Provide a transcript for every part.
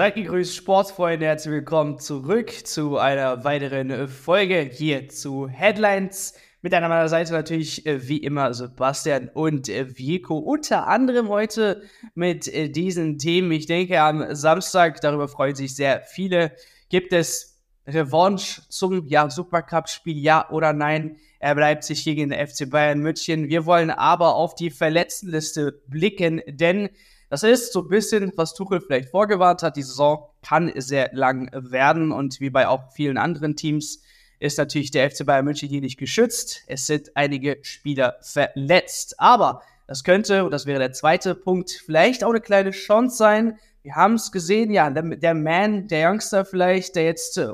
Seid gegrüßt, Sportsfreunde, herzlich willkommen zurück zu einer weiteren Folge hier zu Headlines. Mit an meiner Seite natürlich äh, wie immer Sebastian und äh, Vico. Unter anderem heute mit äh, diesen Themen. Ich denke, am Samstag, darüber freuen sich sehr viele, gibt es Revanche zum ja, Supercup-Spiel, ja oder nein? Er bleibt sich gegen den FC Bayern München. Wir wollen aber auf die Verletztenliste blicken, denn das ist so ein bisschen, was Tuchel vielleicht vorgewarnt hat. Die Saison kann sehr lang werden und wie bei auch vielen anderen Teams ist natürlich der FC Bayern München hier nicht geschützt. Es sind einige Spieler verletzt. Aber das könnte, und das wäre der zweite Punkt, vielleicht auch eine kleine Chance sein. Wir haben es gesehen, ja, der, Man, der Youngster vielleicht, der jetzt äh,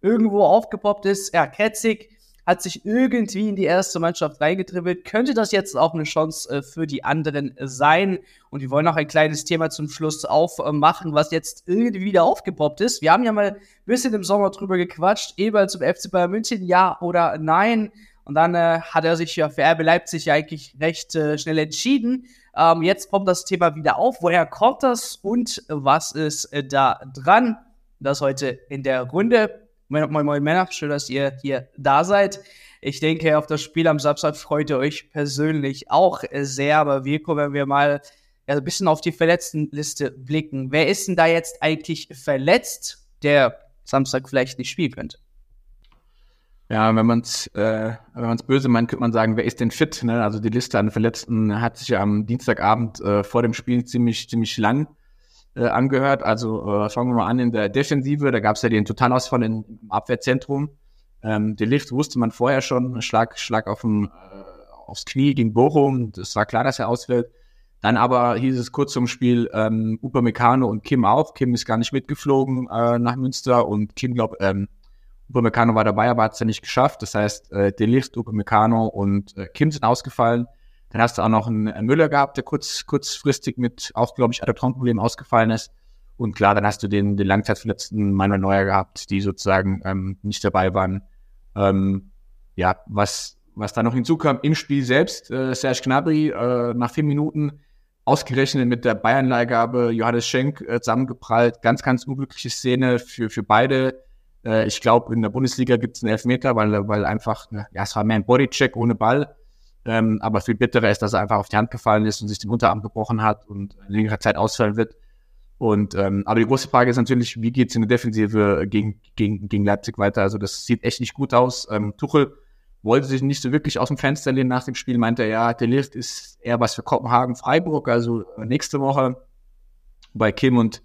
irgendwo aufgepoppt ist, ja, Ketzig, hat sich irgendwie in die erste Mannschaft reingetribbelt. Könnte das jetzt auch eine Chance äh, für die anderen sein? Und wir wollen noch ein kleines Thema zum Schluss aufmachen, was jetzt irgendwie wieder aufgepoppt ist. Wir haben ja mal ein bisschen im Sommer drüber gequatscht, Eberl zum FC Bayern München, ja oder nein. Und dann äh, hat er sich ja für RB Leipzig eigentlich recht äh, schnell entschieden. Ähm, jetzt kommt das Thema wieder auf. Woher kommt das und was ist äh, da dran? Das heute in der Runde. Moin, moin, moin Männer, schön, dass ihr hier da seid. Ich denke, auf das Spiel am Samstag freut ihr euch persönlich auch sehr. Aber Virko, wenn wir mal ja, ein bisschen auf die Verletztenliste blicken, wer ist denn da jetzt eigentlich verletzt, der Samstag vielleicht nicht spielen könnte? Ja, wenn man es äh, wenn man's böse meint, könnte man sagen, wer ist denn fit? Ne? Also die Liste an Verletzten hat sich am Dienstagabend äh, vor dem Spiel ziemlich ziemlich lang äh, angehört. Also äh, fangen wir mal an in der Defensive. Da gab es ja den Totalausfall im Abwehrzentrum. Ähm, der Lift wusste man vorher schon, Schlag, Schlag auf dem, äh, aufs Knie gegen Bochum. Das war klar, dass er ausfällt. Dann aber hieß es kurz zum Spiel ähm, Upamecano und Kim auch. Kim ist gar nicht mitgeflogen äh, nach Münster und Kim, glaub, ähm, Upamecano war dabei, aber hat es ja nicht geschafft. Das heißt, äh, Delicht, Upamecano und äh, Kim sind ausgefallen. Dann hast du auch noch einen Müller gehabt, der kurz, kurzfristig mit auch, glaube ich, Adaptonproblemen ausgefallen ist. Und klar, dann hast du den, den Langzeitverletzten Manuel Neuer gehabt, die sozusagen ähm, nicht dabei waren. Ähm, ja, was, was da noch hinzukam im Spiel selbst, äh, Serge Gnabry äh, nach vier Minuten ausgerechnet mit der Bayern-Leihgabe Johannes Schenk äh, zusammengeprallt. Ganz, ganz unglückliche Szene für, für beide. Äh, ich glaube, in der Bundesliga gibt es einen Elfmeter, weil, weil einfach, ja, es war mehr ein Bodycheck ohne Ball. Ähm, aber viel bitterer ist, dass er einfach auf die Hand gefallen ist und sich den Unterarm gebrochen hat und längere Zeit ausfallen wird. Und ähm, aber die große Frage ist natürlich, wie geht's in der Defensive gegen, gegen, gegen Leipzig weiter? Also das sieht echt nicht gut aus. Ähm, Tuchel wollte sich nicht so wirklich aus dem Fenster lehnen nach dem Spiel, meinte er, ja, der Lift ist eher was für Kopenhagen, Freiburg, also nächste Woche bei Kim und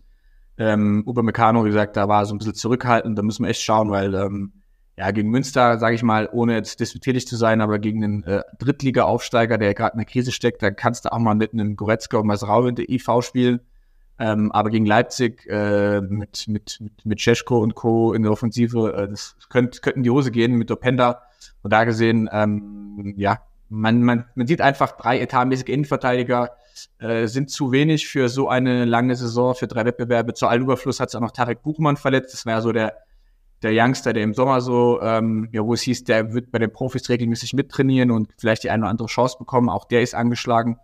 ähm, Upamecano, wie gesagt, da war so ein bisschen zurückhaltend, da müssen wir echt schauen, weil ähm, ja, gegen Münster, sage ich mal, ohne jetzt disputierlich zu sein, aber gegen einen äh, Drittliga-Aufsteiger, der gerade in der Krise steckt, da kannst du auch mal mit einem Goretzka und Masrau in der IV spielen. Ähm, aber gegen Leipzig äh, mit, mit, mit, mit Cesko und Co. in der Offensive, äh, das könnte könnten die Hose gehen mit Openda. Und da gesehen, ähm, ja, man, man, man sieht einfach, drei etatmäßige Innenverteidiger äh, sind zu wenig für so eine lange Saison, für drei Wettbewerbe. Zu allem Überfluss hat sich auch noch Tarek Buchmann verletzt. Das war ja so der der Youngster, der im Sommer so, ähm, ja, wo es hieß, der wird bei den Profis regelmäßig mittrainieren und vielleicht die eine oder andere Chance bekommen. Auch der ist angeschlagen.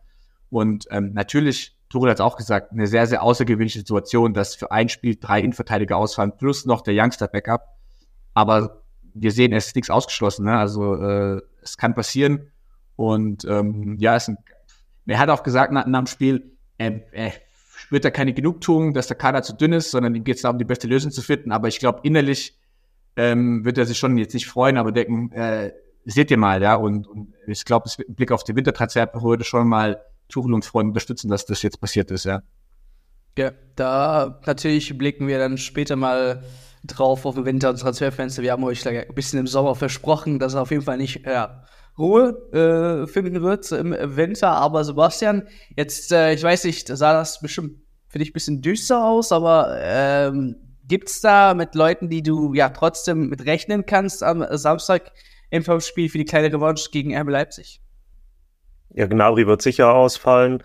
Und ähm, natürlich, Tuchel hat es auch gesagt, eine sehr, sehr außergewöhnliche Situation, dass für ein Spiel drei Innenverteidiger ausfallen, plus noch der Youngster-Backup. Aber wir sehen, es ist nichts ausgeschlossen. Ne? Also äh, es kann passieren. Und ähm, ja, es ist ein, er hat auch gesagt nach, nach dem Spiel, er, er spürt da keine Genugtuung, dass der Kader zu dünn ist, sondern ihm geht es darum, die beste Lösung zu finden. Aber ich glaube, innerlich ähm, wird er sich schon jetzt nicht freuen, aber denken, äh, seht ihr mal, ja, und, und ich glaube, ein Blick auf die Wintertransferperiode schon mal Tuchel und Freunde unterstützen, dass das jetzt passiert ist, ja. Ja, da natürlich blicken wir dann später mal drauf auf den Winter- und Transferfenster. Wir haben euch da ein bisschen im Sommer versprochen, dass er auf jeden Fall nicht ja, Ruhe äh, finden wird im Winter. Aber Sebastian, jetzt, äh, ich weiß nicht, sah das bestimmt für dich ein bisschen düster aus, aber ähm, Gibt's da mit Leuten, die du ja trotzdem mit rechnen kannst am Samstag im Spiel für die kleine Revanche gegen RB Leipzig? Ja, Gnabry wird sicher ausfallen.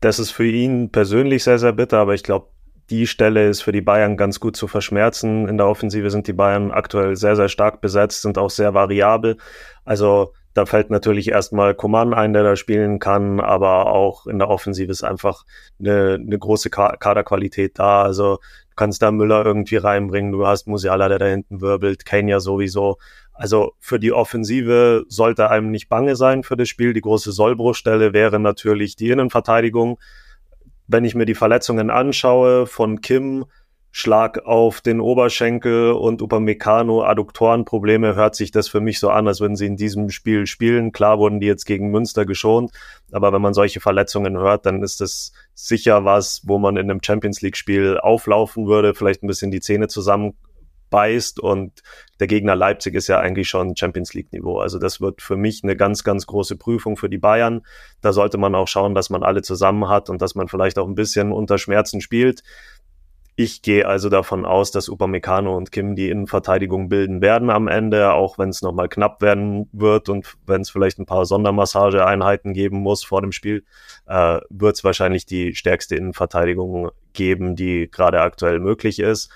Das ist für ihn persönlich sehr, sehr bitter, aber ich glaube, die Stelle ist für die Bayern ganz gut zu verschmerzen. In der Offensive sind die Bayern aktuell sehr, sehr stark besetzt, sind auch sehr variabel. Also da fällt natürlich erstmal Coman ein, der da spielen kann, aber auch in der Offensive ist einfach eine, eine große Kaderqualität da. Also kannst da Müller irgendwie reinbringen, du hast Musiala, der da hinten wirbelt, Kane ja sowieso. Also für die Offensive sollte einem nicht bange sein für das Spiel. Die große Sollbruchstelle wäre natürlich die Innenverteidigung. Wenn ich mir die Verletzungen anschaue von Kim, Schlag auf den Oberschenkel und Upamecano Adduktorenprobleme hört sich das für mich so an, als würden sie in diesem Spiel spielen. Klar wurden die jetzt gegen Münster geschont, aber wenn man solche Verletzungen hört, dann ist das sicher was, wo man in einem Champions League Spiel auflaufen würde, vielleicht ein bisschen die Zähne zusammenbeißt und der Gegner Leipzig ist ja eigentlich schon Champions League Niveau. Also das wird für mich eine ganz, ganz große Prüfung für die Bayern. Da sollte man auch schauen, dass man alle zusammen hat und dass man vielleicht auch ein bisschen unter Schmerzen spielt. Ich gehe also davon aus, dass Upamecano und Kim die Innenverteidigung bilden werden am Ende, auch wenn es nochmal knapp werden wird und wenn es vielleicht ein paar Sondermassageeinheiten geben muss vor dem Spiel, äh, wird es wahrscheinlich die stärkste Innenverteidigung geben, die gerade aktuell möglich ist.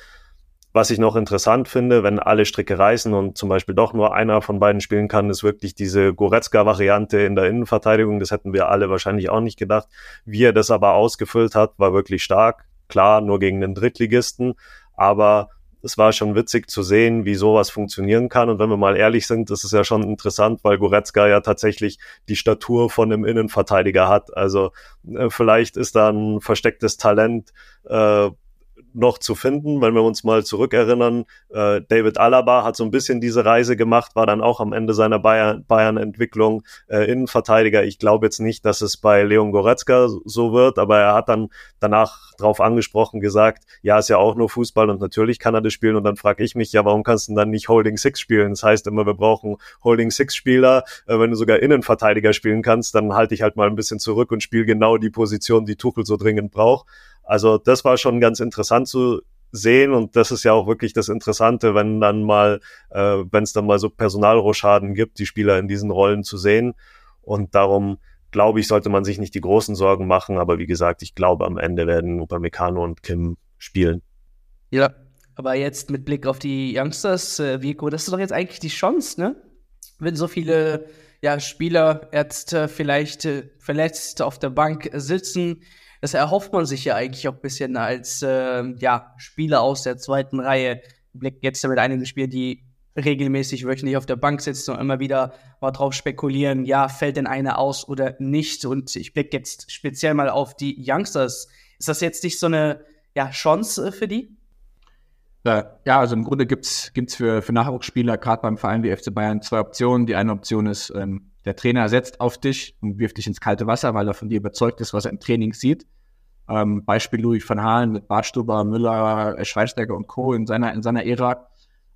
Was ich noch interessant finde, wenn alle Stricke reißen und zum Beispiel doch nur einer von beiden spielen kann, ist wirklich diese Goretzka-Variante in der Innenverteidigung. Das hätten wir alle wahrscheinlich auch nicht gedacht. Wie er das aber ausgefüllt hat, war wirklich stark Klar, nur gegen den Drittligisten, aber es war schon witzig zu sehen, wie sowas funktionieren kann. Und wenn wir mal ehrlich sind, das ist ja schon interessant, weil Goretzka ja tatsächlich die Statur von einem Innenverteidiger hat. Also äh, vielleicht ist da ein verstecktes Talent, äh, noch zu finden. Wenn wir uns mal zurückerinnern, äh, David Alaba hat so ein bisschen diese Reise gemacht, war dann auch am Ende seiner Bayern-Entwicklung Bayern äh, Innenverteidiger. Ich glaube jetzt nicht, dass es bei Leon Goretzka so wird, aber er hat dann danach drauf angesprochen, gesagt, ja, ist ja auch nur Fußball und natürlich kann er das spielen. Und dann frage ich mich, ja, warum kannst du dann nicht Holding Six spielen? Das heißt immer, wir brauchen Holding Six Spieler. Äh, wenn du sogar Innenverteidiger spielen kannst, dann halte ich halt mal ein bisschen zurück und spiele genau die Position, die Tuchel so dringend braucht. Also das war schon ganz interessant zu sehen und das ist ja auch wirklich das Interessante, wenn dann mal, äh, wenn es dann mal so Personalrochaden gibt, die Spieler in diesen Rollen zu sehen. Und darum glaube ich, sollte man sich nicht die großen Sorgen machen. Aber wie gesagt, ich glaube, am Ende werden Upamecano und Kim spielen. Ja, aber jetzt mit Blick auf die Youngsters, äh, Vico, das ist doch jetzt eigentlich die Chance, ne? Wenn so viele ja, Spieler jetzt äh, vielleicht äh, verletzt auf der Bank sitzen, das erhofft man sich ja eigentlich auch ein bisschen als äh, ja, Spieler aus der zweiten Reihe. Blick jetzt mit einigen Spielern, die regelmäßig wöchentlich auf der Bank sitzen und immer wieder mal drauf spekulieren, ja, fällt denn einer aus oder nicht? Und ich blicke jetzt speziell mal auf die Youngsters. Ist das jetzt nicht so eine ja, Chance für die? Ja, also im Grunde gibt's gibt's für, für Nachwuchsspieler, gerade beim Verein wie FC Bayern, zwei Optionen. Die eine Option ist, ähm, der Trainer setzt auf dich und wirft dich ins kalte Wasser, weil er von dir überzeugt ist, was er im Training sieht. Ähm, Beispiel Louis van Halen mit Bartstuber, Müller, äh, Schweinsteiger und Co. in seiner, in seiner Ära.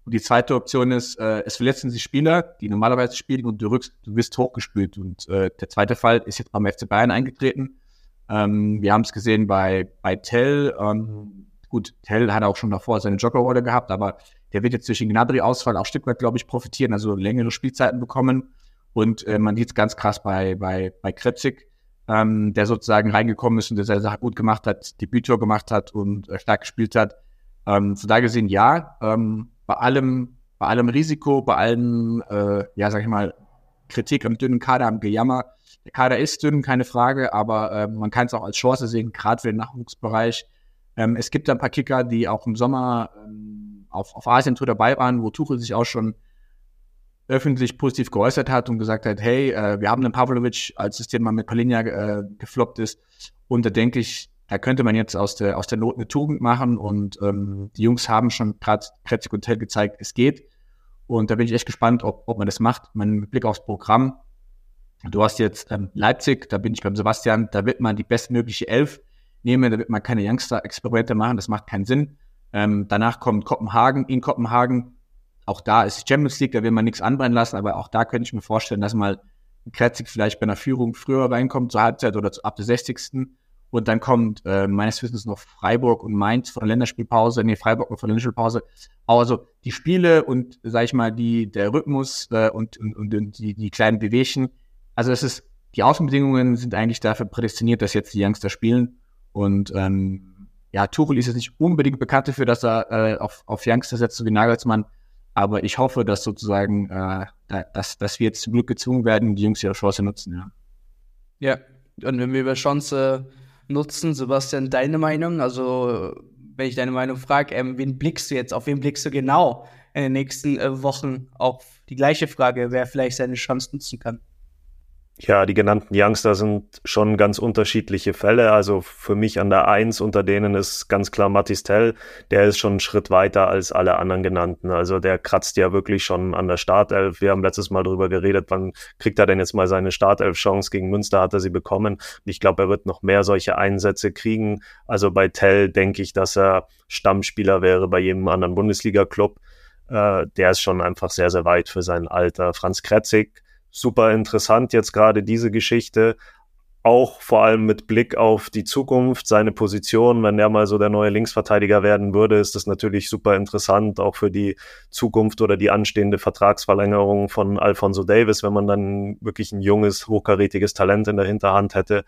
Und die zweite Option ist, äh, es verletzen sich Spieler, die normalerweise spielen und du, rückst, du wirst hochgespült. Und äh, der zweite Fall ist jetzt beim FC Bayern eingetreten. Ähm, wir haben es gesehen bei, bei Tell. Ähm, gut, Tell hat auch schon davor seine Joggerrolle gehabt, aber der wird jetzt durch den Gnabry-Ausfall auch Stück weit, glaube ich, profitieren, also längere Spielzeiten bekommen. Und äh, man sieht es ganz krass bei, bei, bei Kretzig, ähm, der sozusagen reingekommen ist und der seine Sache gut gemacht hat, Debütor gemacht hat und äh, stark gespielt hat. Ähm, so da gesehen, ja, ähm, bei allem, bei allem Risiko, bei allem, äh, ja, sag ich mal, Kritik am dünnen Kader, am Gejammer. Der Kader ist dünn, keine Frage, aber äh, man kann es auch als Chance sehen, gerade für den Nachwuchsbereich. Ähm, es gibt ein paar Kicker, die auch im Sommer ähm, auf, auf Asien-Tour dabei waren, wo Tuchel sich auch schon öffentlich positiv geäußert hat und gesagt hat, hey, äh, wir haben einen Pavlovic, als das Thema mit Palinja äh, gefloppt ist. Und da denke ich, da könnte man jetzt aus der, aus der Not eine Tugend machen. Und ähm, die Jungs haben schon gerade Kretzig und Tell gezeigt, es geht. Und da bin ich echt gespannt, ob, ob man das macht. Mein Blick aufs Programm. Du hast jetzt ähm, Leipzig, da bin ich beim Sebastian, da wird man die bestmögliche Elf nehmen, da wird man keine Youngster-Experimente machen, das macht keinen Sinn. Ähm, danach kommt Kopenhagen, in Kopenhagen auch da ist Champions League, da will man nichts anbrennen lassen, aber auch da könnte ich mir vorstellen, dass mal Kretzig vielleicht bei einer Führung früher reinkommt, zur Halbzeit oder ab der 60. Und dann kommt äh, meines Wissens noch Freiburg und Mainz von der Länderspielpause, nee, Freiburg von der Länderspielpause. Also die Spiele und, sag ich mal, die, der Rhythmus äh, und, und, und die, die kleinen Bewegchen. Also es ist, die Außenbedingungen sind eigentlich dafür prädestiniert, dass jetzt die Youngster spielen. Und ähm, ja, Tuchel ist jetzt nicht unbedingt bekannt dafür, dass er äh, auf, auf Youngster setzt, so wie Nagelsmann. Aber ich hoffe, dass sozusagen, äh, dass, dass wir jetzt zum Glück gezwungen werden, die Jungs ihre Chance nutzen, ja. Ja, und wenn wir über Chance nutzen, Sebastian, deine Meinung? Also wenn ich deine Meinung frage, ähm, wen blickst du jetzt, auf wen blickst du genau in den nächsten äh, Wochen? Auch die gleiche Frage, wer vielleicht seine Chance nutzen kann. Ja, die genannten Youngster sind schon ganz unterschiedliche Fälle. Also für mich an der Eins unter denen ist ganz klar Matistel. Der ist schon einen Schritt weiter als alle anderen genannten. Also der kratzt ja wirklich schon an der Startelf. Wir haben letztes Mal darüber geredet, wann kriegt er denn jetzt mal seine Startelf-Chance? Gegen Münster hat er sie bekommen. Ich glaube, er wird noch mehr solche Einsätze kriegen. Also bei Tell denke ich, dass er Stammspieler wäre bei jedem anderen Bundesliga-Club. Äh, der ist schon einfach sehr, sehr weit für sein Alter. Franz Kretzig super interessant jetzt gerade diese Geschichte. Auch vor allem mit Blick auf die Zukunft, seine Position, wenn er mal so der neue Linksverteidiger werden würde, ist das natürlich super interessant, auch für die Zukunft oder die anstehende Vertragsverlängerung von Alfonso Davis, wenn man dann wirklich ein junges, hochkarätiges Talent in der Hinterhand hätte,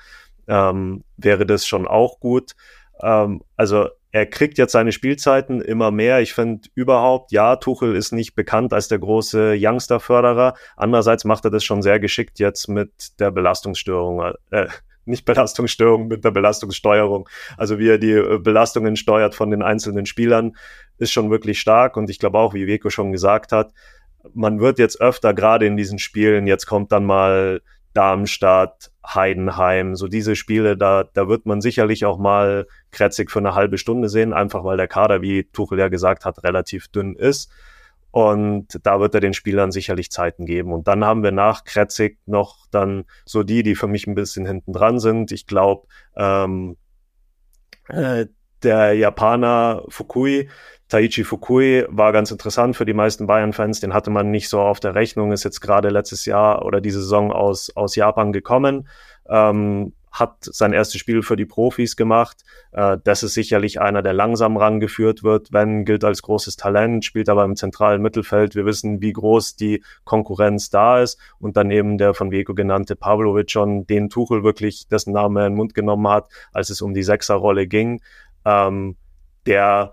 ähm, wäre das schon auch gut. Ähm, also er kriegt jetzt seine Spielzeiten immer mehr. Ich finde überhaupt, ja, Tuchel ist nicht bekannt als der große Youngster-Förderer. Andererseits macht er das schon sehr geschickt jetzt mit der Belastungsstörung. Äh, nicht Belastungsstörung, mit der Belastungssteuerung. Also wie er die äh, Belastungen steuert von den einzelnen Spielern, ist schon wirklich stark. Und ich glaube auch, wie Veko schon gesagt hat, man wird jetzt öfter gerade in diesen Spielen, jetzt kommt dann mal Darmstadt, Heidenheim, so diese Spiele, da, da wird man sicherlich auch mal Kretzig für eine halbe Stunde sehen, einfach weil der Kader, wie Tuchel ja gesagt hat, relativ dünn ist. Und da wird er den Spielern sicherlich Zeiten geben. Und dann haben wir nach Kretzig noch dann so die, die für mich ein bisschen hinten dran sind. Ich glaube, ähm, äh, der Japaner Fukui, Taichi Fukui war ganz interessant für die meisten Bayern-Fans. Den hatte man nicht so auf der Rechnung, ist jetzt gerade letztes Jahr oder diese Saison aus, aus Japan gekommen. Ähm, hat sein erstes Spiel für die Profis gemacht. Äh, das ist sicherlich einer, der langsam rangeführt wird. Wenn gilt als großes Talent, spielt aber im zentralen Mittelfeld. Wir wissen, wie groß die Konkurrenz da ist. Und dann eben der von Vico genannte Pavlovic schon, den Tuchel wirklich dessen Name in den Mund genommen hat, als es um die Sechserrolle ging. Ähm, der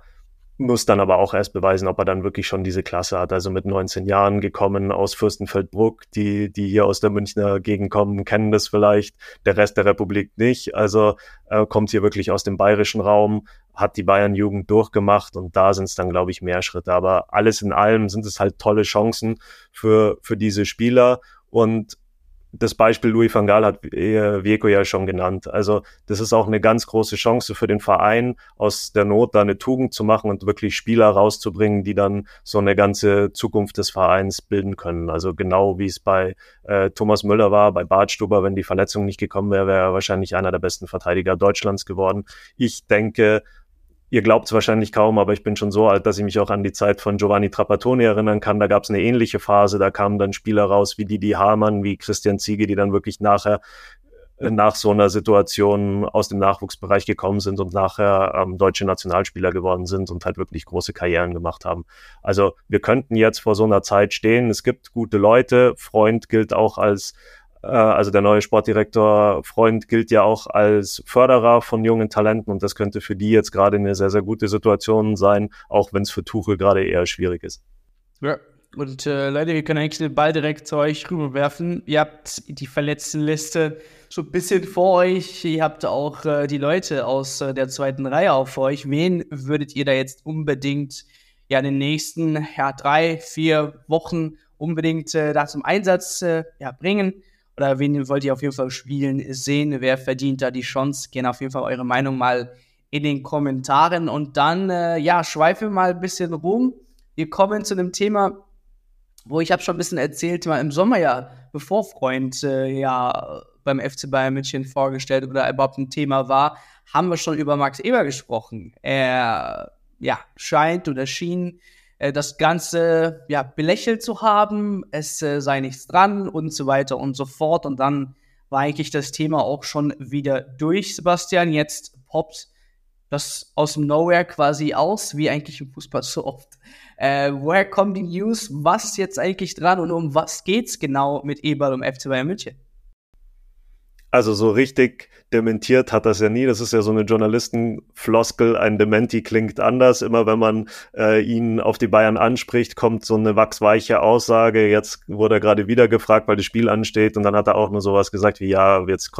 muss dann aber auch erst beweisen, ob er dann wirklich schon diese Klasse hat. Also mit 19 Jahren gekommen aus Fürstenfeldbruck, die, die hier aus der Münchner Gegend kommen, kennen das vielleicht, der Rest der Republik nicht. Also äh, kommt hier wirklich aus dem bayerischen Raum, hat die Bayern-Jugend durchgemacht und da sind es dann, glaube ich, mehr Schritte. Aber alles in allem sind es halt tolle Chancen für, für diese Spieler und das Beispiel Louis van Gaal hat Vieko ja schon genannt. Also das ist auch eine ganz große Chance für den Verein, aus der Not da eine Tugend zu machen und wirklich Spieler rauszubringen, die dann so eine ganze Zukunft des Vereins bilden können. Also genau wie es bei äh, Thomas Müller war, bei Bart Stuber, wenn die Verletzung nicht gekommen wäre, wäre er wahrscheinlich einer der besten Verteidiger Deutschlands geworden. Ich denke, Ihr glaubt es wahrscheinlich kaum, aber ich bin schon so alt, dass ich mich auch an die Zeit von Giovanni Trapattoni erinnern kann. Da gab es eine ähnliche Phase. Da kamen dann Spieler raus wie Didi Hamann, wie Christian Ziege, die dann wirklich nachher äh, nach so einer Situation aus dem Nachwuchsbereich gekommen sind und nachher ähm, deutsche Nationalspieler geworden sind und halt wirklich große Karrieren gemacht haben. Also wir könnten jetzt vor so einer Zeit stehen. Es gibt gute Leute. Freund gilt auch als also der neue Sportdirektor Freund gilt ja auch als Förderer von jungen Talenten und das könnte für die jetzt gerade eine sehr, sehr gute Situation sein, auch wenn es für Tuchel gerade eher schwierig ist. Ja, und äh, Leute, wir können eigentlich den Ball direkt zu euch rüberwerfen. Ihr habt die verletzten Liste so ein bisschen vor euch. Ihr habt auch äh, die Leute aus äh, der zweiten Reihe auch vor euch. Wen würdet ihr da jetzt unbedingt ja in den nächsten ja, drei, vier Wochen unbedingt äh, da zum Einsatz äh, ja, bringen? Oder wen wollt ihr auf jeden Fall spielen sehen? Wer verdient da die Chance? Gerne auf jeden Fall eure Meinung mal in den Kommentaren. Und dann, äh, ja, schweifen wir mal ein bisschen rum. Wir kommen zu einem Thema, wo ich habe schon ein bisschen erzählt, mal im Sommer ja, bevor Freund äh, ja beim FC Bayern München vorgestellt oder überhaupt ein Thema war, haben wir schon über Max Eber gesprochen. Er ja, scheint oder schien das Ganze ja belächelt zu haben, es äh, sei nichts dran und so weiter und so fort. Und dann war eigentlich das Thema auch schon wieder durch, Sebastian. Jetzt poppt das aus dem Nowhere quasi aus, wie eigentlich im Fußball so oft. Äh, woher kommen die News? Was ist jetzt eigentlich dran und um was geht's genau mit Eberl um FC Bayern München? Also so richtig dementiert hat das ja nie. Das ist ja so eine Journalistenfloskel. Ein Dementi klingt anders. Immer wenn man äh, ihn auf die Bayern anspricht, kommt so eine wachsweiche Aussage. Jetzt wurde er gerade wieder gefragt, weil das Spiel ansteht. Und dann hat er auch nur sowas gesagt wie, ja, jetzt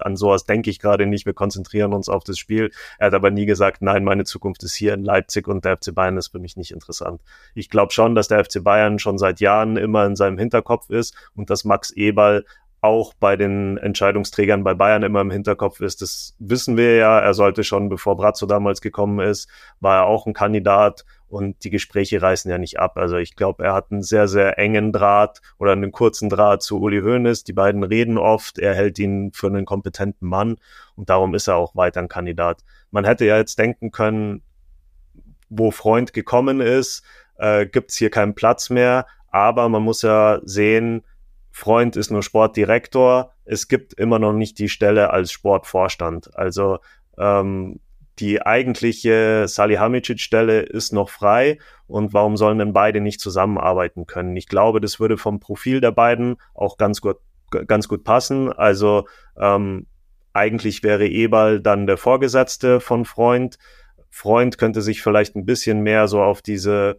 an sowas denke ich gerade nicht. Wir konzentrieren uns auf das Spiel. Er hat aber nie gesagt, nein, meine Zukunft ist hier in Leipzig und der FC Bayern ist für mich nicht interessant. Ich glaube schon, dass der FC Bayern schon seit Jahren immer in seinem Hinterkopf ist und dass Max Eberl auch bei den Entscheidungsträgern bei Bayern immer im Hinterkopf ist. Das wissen wir ja. Er sollte schon, bevor Brazzo damals gekommen ist, war er auch ein Kandidat und die Gespräche reißen ja nicht ab. Also ich glaube, er hat einen sehr, sehr engen Draht oder einen kurzen Draht zu Uli Hoeneß. Die beiden reden oft. Er hält ihn für einen kompetenten Mann und darum ist er auch weiter ein Kandidat. Man hätte ja jetzt denken können, wo Freund gekommen ist, äh, gibt es hier keinen Platz mehr. Aber man muss ja sehen, Freund ist nur Sportdirektor. Es gibt immer noch nicht die Stelle als Sportvorstand. Also ähm, die eigentliche Salihamidzic-Stelle ist noch frei und warum sollen denn beide nicht zusammenarbeiten können? Ich glaube, das würde vom Profil der beiden auch ganz gut, ganz gut passen. Also ähm, eigentlich wäre Ebal dann der Vorgesetzte von Freund. Freund könnte sich vielleicht ein bisschen mehr so auf diese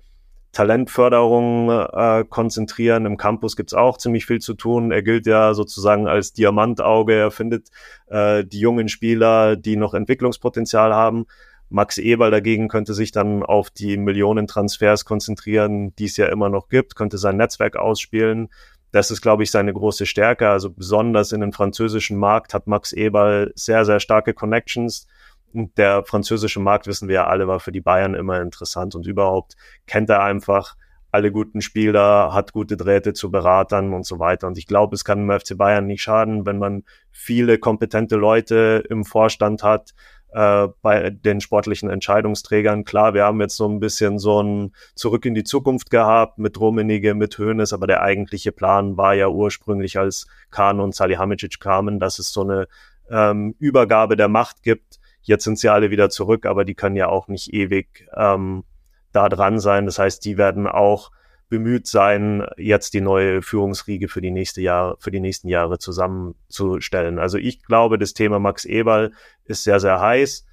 Talentförderung äh, konzentrieren. Im Campus gibt's auch ziemlich viel zu tun. Er gilt ja sozusagen als Diamantauge. Er findet äh, die jungen Spieler, die noch Entwicklungspotenzial haben. Max Eberl dagegen könnte sich dann auf die Millionen Transfers konzentrieren, die es ja immer noch gibt, könnte sein Netzwerk ausspielen. Das ist, glaube ich, seine große Stärke. Also besonders in den französischen Markt hat Max Eberl sehr, sehr starke Connections der französische Markt, wissen wir ja alle, war für die Bayern immer interessant und überhaupt kennt er einfach alle guten Spieler, hat gute Drähte zu Beratern und so weiter. Und ich glaube, es kann dem FC Bayern nicht schaden, wenn man viele kompetente Leute im Vorstand hat, äh, bei den sportlichen Entscheidungsträgern. Klar, wir haben jetzt so ein bisschen so ein Zurück in die Zukunft gehabt mit Rummenigge, mit Hoeneß, aber der eigentliche Plan war ja ursprünglich, als Kahn und Salihamidzic kamen, dass es so eine ähm, Übergabe der Macht gibt Jetzt sind sie alle wieder zurück, aber die können ja auch nicht ewig ähm, da dran sein. Das heißt, die werden auch bemüht sein, jetzt die neue Führungsriege für die nächste Jahre, für die nächsten Jahre zusammenzustellen. Also ich glaube, das Thema Max Eberl ist sehr, sehr heiß.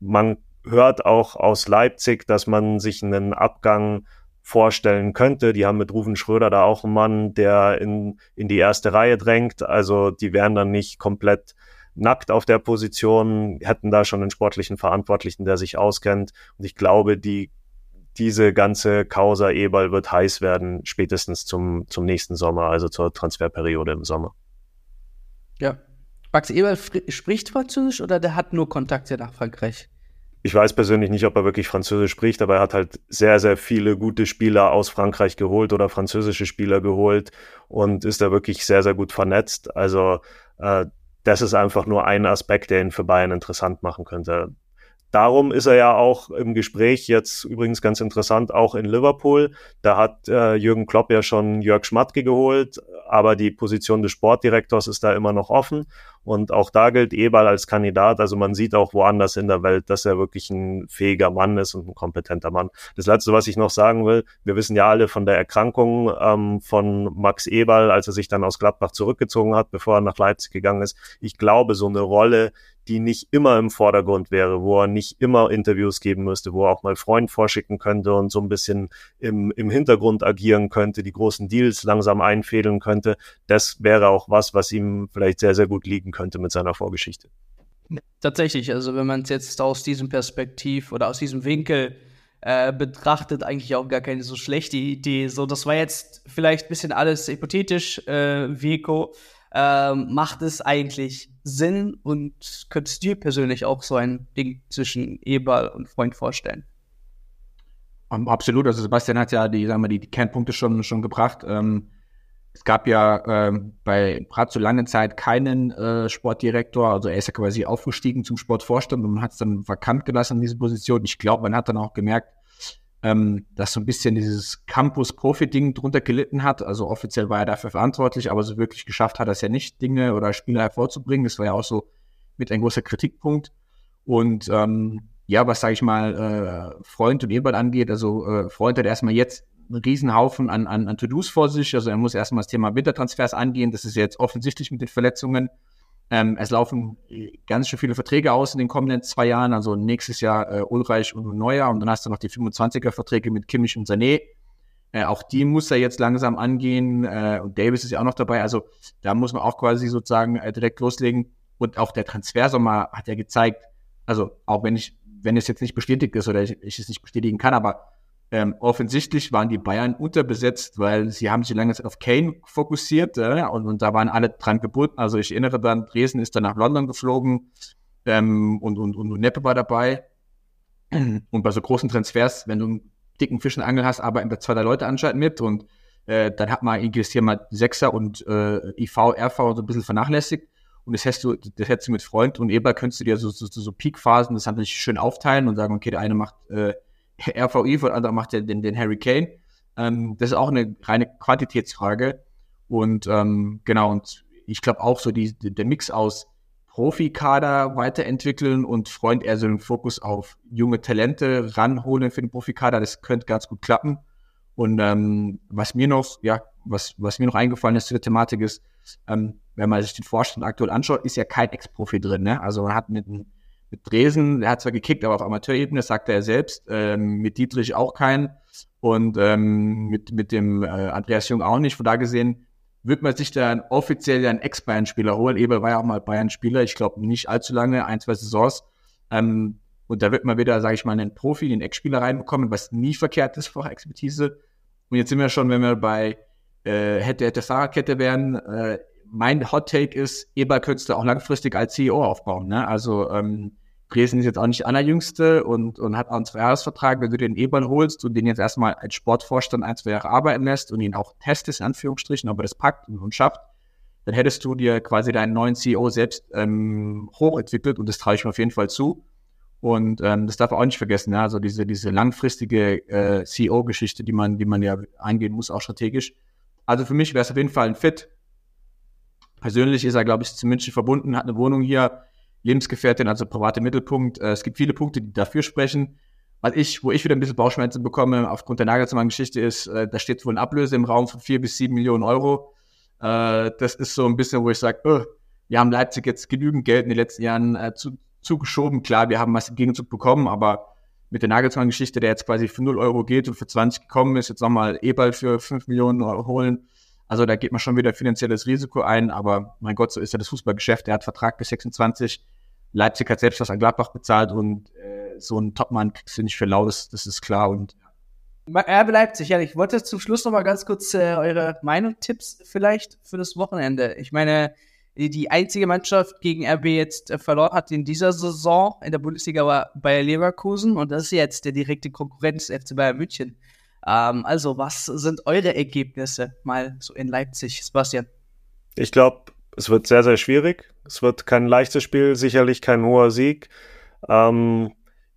Man hört auch aus Leipzig, dass man sich einen Abgang vorstellen könnte. Die haben mit Ruven Schröder da auch einen Mann, der in, in die erste Reihe drängt. Also die wären dann nicht komplett nackt auf der Position, hätten da schon einen sportlichen Verantwortlichen, der sich auskennt. Und ich glaube, die, diese ganze Causa Eberl wird heiß werden, spätestens zum, zum nächsten Sommer, also zur Transferperiode im Sommer. Ja. Max Eberl spricht Französisch oder der hat nur Kontakte nach Frankreich? Ich weiß persönlich nicht, ob er wirklich Französisch spricht, aber er hat halt sehr, sehr viele gute Spieler aus Frankreich geholt oder französische Spieler geholt und ist da wirklich sehr, sehr gut vernetzt. Also äh, das ist einfach nur ein Aspekt, der ihn für Bayern interessant machen könnte. Darum ist er ja auch im Gespräch jetzt übrigens ganz interessant, auch in Liverpool. Da hat äh, Jürgen Klopp ja schon Jörg Schmatke geholt, aber die Position des Sportdirektors ist da immer noch offen. Und auch da gilt Eberl als Kandidat. Also man sieht auch woanders in der Welt, dass er wirklich ein fähiger Mann ist und ein kompetenter Mann. Das Letzte, was ich noch sagen will, wir wissen ja alle von der Erkrankung ähm, von Max Eberl, als er sich dann aus Gladbach zurückgezogen hat, bevor er nach Leipzig gegangen ist. Ich glaube, so eine Rolle, die nicht immer im Vordergrund wäre, wo er nicht immer Interviews geben müsste, wo er auch mal Freund vorschicken könnte und so ein bisschen im, im Hintergrund agieren könnte, die großen Deals langsam einfädeln könnte. Das wäre auch was, was ihm vielleicht sehr, sehr gut liegen könnte mit seiner Vorgeschichte. Tatsächlich, also wenn man es jetzt aus diesem Perspektiv oder aus diesem Winkel äh, betrachtet, eigentlich auch gar keine so schlechte Idee. So, das war jetzt vielleicht ein bisschen alles hypothetisch, äh, Vico ähm, macht es eigentlich Sinn und könntest du dir persönlich auch so ein Ding zwischen Eberl und Freund vorstellen? Um, absolut, also Sebastian hat ja die, sagen wir, die, die Kernpunkte schon, schon gebracht. Ähm, es gab ja ähm, bei Brat so lange Zeit keinen äh, Sportdirektor, also er ist ja quasi aufgestiegen zum Sportvorstand und man hat es dann vakant gelassen in diese Position. Ich glaube, man hat dann auch gemerkt, ähm, dass so ein bisschen dieses Campus-Profi-Ding drunter gelitten hat. Also offiziell war er dafür verantwortlich, aber so wirklich geschafft hat er es ja nicht, Dinge oder Spieler hervorzubringen. Das war ja auch so mit ein großer Kritikpunkt. Und ähm, ja, was sage ich mal, äh, Freund und Ebert angeht, also äh, Freund hat erstmal jetzt einen Riesenhaufen an, an, an To-Dos vor sich. Also er muss erstmal das Thema Wintertransfers angehen. Das ist jetzt offensichtlich mit den Verletzungen. Ähm, es laufen ganz schön viele Verträge aus in den kommenden zwei Jahren, also nächstes Jahr äh, Ulreich und Neuer und dann hast du noch die 25er-Verträge mit Kimmich und Sané. Äh, auch die muss er jetzt langsam angehen äh, und Davis ist ja auch noch dabei. Also da muss man auch quasi sozusagen äh, direkt loslegen. Und auch der Transfersommer hat ja gezeigt, also auch wenn ich, wenn es jetzt nicht bestätigt ist oder ich, ich es nicht bestätigen kann, aber ähm, offensichtlich waren die Bayern unterbesetzt, weil sie haben sich lange auf Kane fokussiert äh, und, und, da waren alle dran gebunden. Also ich erinnere dann, Dresden ist dann nach London geflogen ähm, und, und, und Neppe war dabei. Und bei so großen Transfers, wenn du einen dicken Fischenangel hast, arbeiten da zwei, drei Leute anscheinend mit und äh, dann hat man irgendwie hier mal Sechser und äh, IV, RV so ein bisschen vernachlässigt. Und das hättest du, das hättest du mit Freund und Eber könntest du dir so, so, so Peakphasen, das natürlich schön aufteilen und sagen, okay, der eine macht äh, RVI, der andere macht den, den Harry Kane. Ähm, das ist auch eine reine Quantitätsfrage. Und ähm, genau, und ich glaube auch so die, der Mix aus Profikader weiterentwickeln und Freund eher so den Fokus auf junge Talente ranholen für den Profikader, das könnte ganz gut klappen. Und ähm, was mir noch, ja, was, was mir noch eingefallen ist zu der Thematik ist, ähm, wenn man sich den Vorstand aktuell anschaut, ist ja kein Ex-Profi drin. Ne? Also man hat mit einem mit Dresen, er hat zwar gekickt, aber auf Amateurebene, sagte er selbst, ähm, mit Dietrich auch keinen und ähm, mit, mit dem äh, Andreas Jung auch nicht. Von da gesehen wird man sich dann offiziell einen Ex-Bayern-Spieler holen. Eber war ja auch mal Bayern-Spieler, ich glaube nicht allzu lange, ein, zwei Saisons. Ähm, und da wird man wieder, sage ich mal, einen Profi, einen Ex-Spieler reinbekommen, was nie verkehrt ist vor Expertise. Und jetzt sind wir schon, wenn wir bei äh, hätte, hätte Fahrradkette wären, äh, mein Hot Take ist, Eber könntest du auch langfristig als CEO aufbauen. Ne? Also ähm, Dresden ist jetzt auch nicht allerjüngste und, und hat auch einen Zweijahresvertrag. Wenn du den Eberl holst und den jetzt erstmal als Sportvorstand ein, zwei Jahre arbeiten lässt und ihn auch testest, in Anführungsstrichen, ob er das packt und, und schafft, dann hättest du dir quasi deinen neuen CEO selbst ähm, hochentwickelt und das traue ich mir auf jeden Fall zu. Und ähm, das darf man auch nicht vergessen, ja? also diese, diese langfristige äh, CEO-Geschichte, die man, die man ja eingehen muss, auch strategisch. Also für mich wäre es auf jeden Fall ein Fit. Persönlich ist er, glaube ich, zu München verbunden, hat eine Wohnung hier, Lebensgefährtin, also private Mittelpunkt. Äh, es gibt viele Punkte, die dafür sprechen. Was ich, wo ich wieder ein bisschen Bauchschmerzen bekomme aufgrund der Nagelsmann-Geschichte ist, äh, da steht wohl ein Ablöse im Raum von vier bis sieben Millionen Euro. Äh, das ist so ein bisschen, wo ich sage, oh, wir haben Leipzig jetzt genügend Geld in den letzten Jahren zu, zugeschoben. Klar, wir haben was im Gegenzug bekommen, aber mit der Nagelsmann-Geschichte, der jetzt quasi für 0 Euro geht und für 20 gekommen ist, jetzt nochmal E-Ball für 5 Millionen Euro holen. Also da geht man schon wieder finanzielles Risiko ein, aber mein Gott, so ist ja das Fußballgeschäft. Er hat Vertrag bis 26. Leipzig hat selbst was an Gladbach bezahlt und äh, so ein Topmann kriegst du nicht für lau, das, das ist klar. Und RB Leipzig, ja, ich wollte zum Schluss noch mal ganz kurz äh, eure Meinung, Tipps vielleicht für das Wochenende. Ich meine, die einzige Mannschaft gegen RB jetzt äh, verloren hat in dieser Saison in der Bundesliga war Bayer Leverkusen und das ist jetzt der direkte Konkurrenz FC Bayern München. Ähm, also, was sind eure Ergebnisse mal so in Leipzig, Sebastian? Ich glaube, es wird sehr, sehr schwierig. Es wird kein leichtes Spiel, sicherlich kein hoher Sieg. Ähm,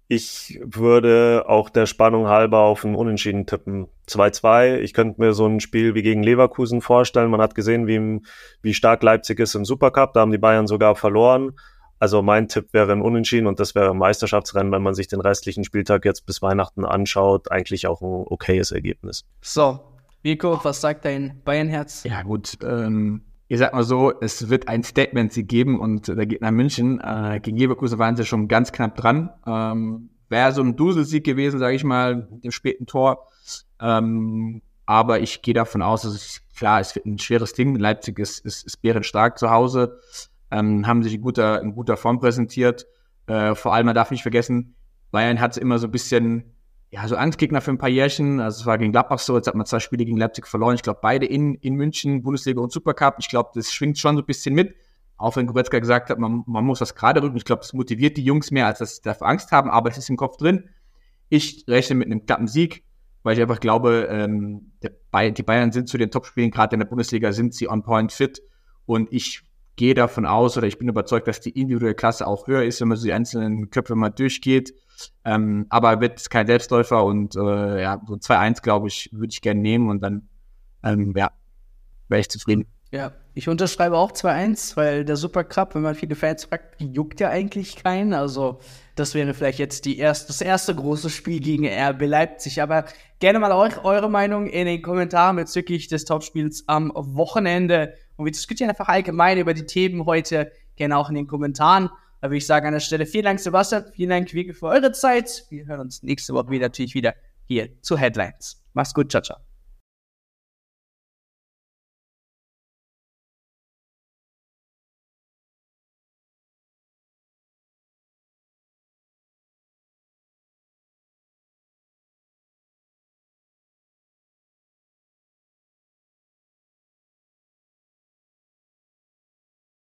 ich würde auch der Spannung halber auf ein Unentschieden tippen. 2-2. Ich könnte mir so ein Spiel wie gegen Leverkusen vorstellen. Man hat gesehen, wie, wie stark Leipzig ist im Supercup. Da haben die Bayern sogar verloren. Also mein Tipp wäre ein Unentschieden und das wäre ein Meisterschaftsrennen, wenn man sich den restlichen Spieltag jetzt bis Weihnachten anschaut, eigentlich auch ein okayes Ergebnis. So, Vico, was sagt dein Bayernherz? Ja gut, ähm, ich sag mal so, es wird ein Statement geben und da geht nach München. Äh, gegen Leverkusen waren sie schon ganz knapp dran. Ähm, Wäre so ein Duselsieg gewesen, sage ich mal, mit dem späten Tor. Ähm, aber ich gehe davon aus, dass es klar, es wird ein schweres Ding. Leipzig ist, ist, ist bärenstark zu Hause, ähm, haben sich in guter, in guter Form präsentiert. Äh, vor allem, man darf nicht vergessen, Bayern hat immer so ein bisschen ja, so Angstgegner für ein paar Jährchen. Also es war gegen Gladbach so, jetzt hat man zwei Spiele gegen Leipzig verloren. Ich glaube, beide in, in München, Bundesliga und Supercup. Ich glaube, das schwingt schon so ein bisschen mit. Auch wenn Goretzka gesagt hat, man, man muss das gerade rücken. Ich glaube, das motiviert die Jungs mehr, als dass sie dafür Angst haben, aber es ist im Kopf drin. Ich rechne mit einem knappen Sieg, weil ich einfach glaube, ähm, Bayern, die Bayern sind zu den Topspielen, gerade in der Bundesliga sind sie on point fit. Und ich gehe davon aus oder ich bin überzeugt, dass die individuelle Klasse auch höher ist, wenn man so die einzelnen Köpfe mal durchgeht. Ähm, aber wird kein Selbstläufer und äh, ja, so 2-1, glaube ich, würde ich gerne nehmen und dann, ähm, ja, wäre ich zufrieden. Ja, ich unterschreibe auch 2-1, weil der Supercup, wenn man viele Fans fragt, juckt ja eigentlich keinen. Also, das wäre vielleicht jetzt die erste, das erste große Spiel gegen RB Leipzig. Aber gerne mal euch, eure Meinung in den Kommentaren bezüglich des Topspiels am Wochenende. Und wir diskutieren einfach allgemein über die Themen heute gerne auch in den Kommentaren. Da würde ich sagen an der Stelle vielen Dank, Sebastian, vielen Dank, Wieke, für eure Zeit. Wir hören uns nächste Woche wieder, natürlich wieder hier zu Headlines. Mach's gut, ciao, ciao.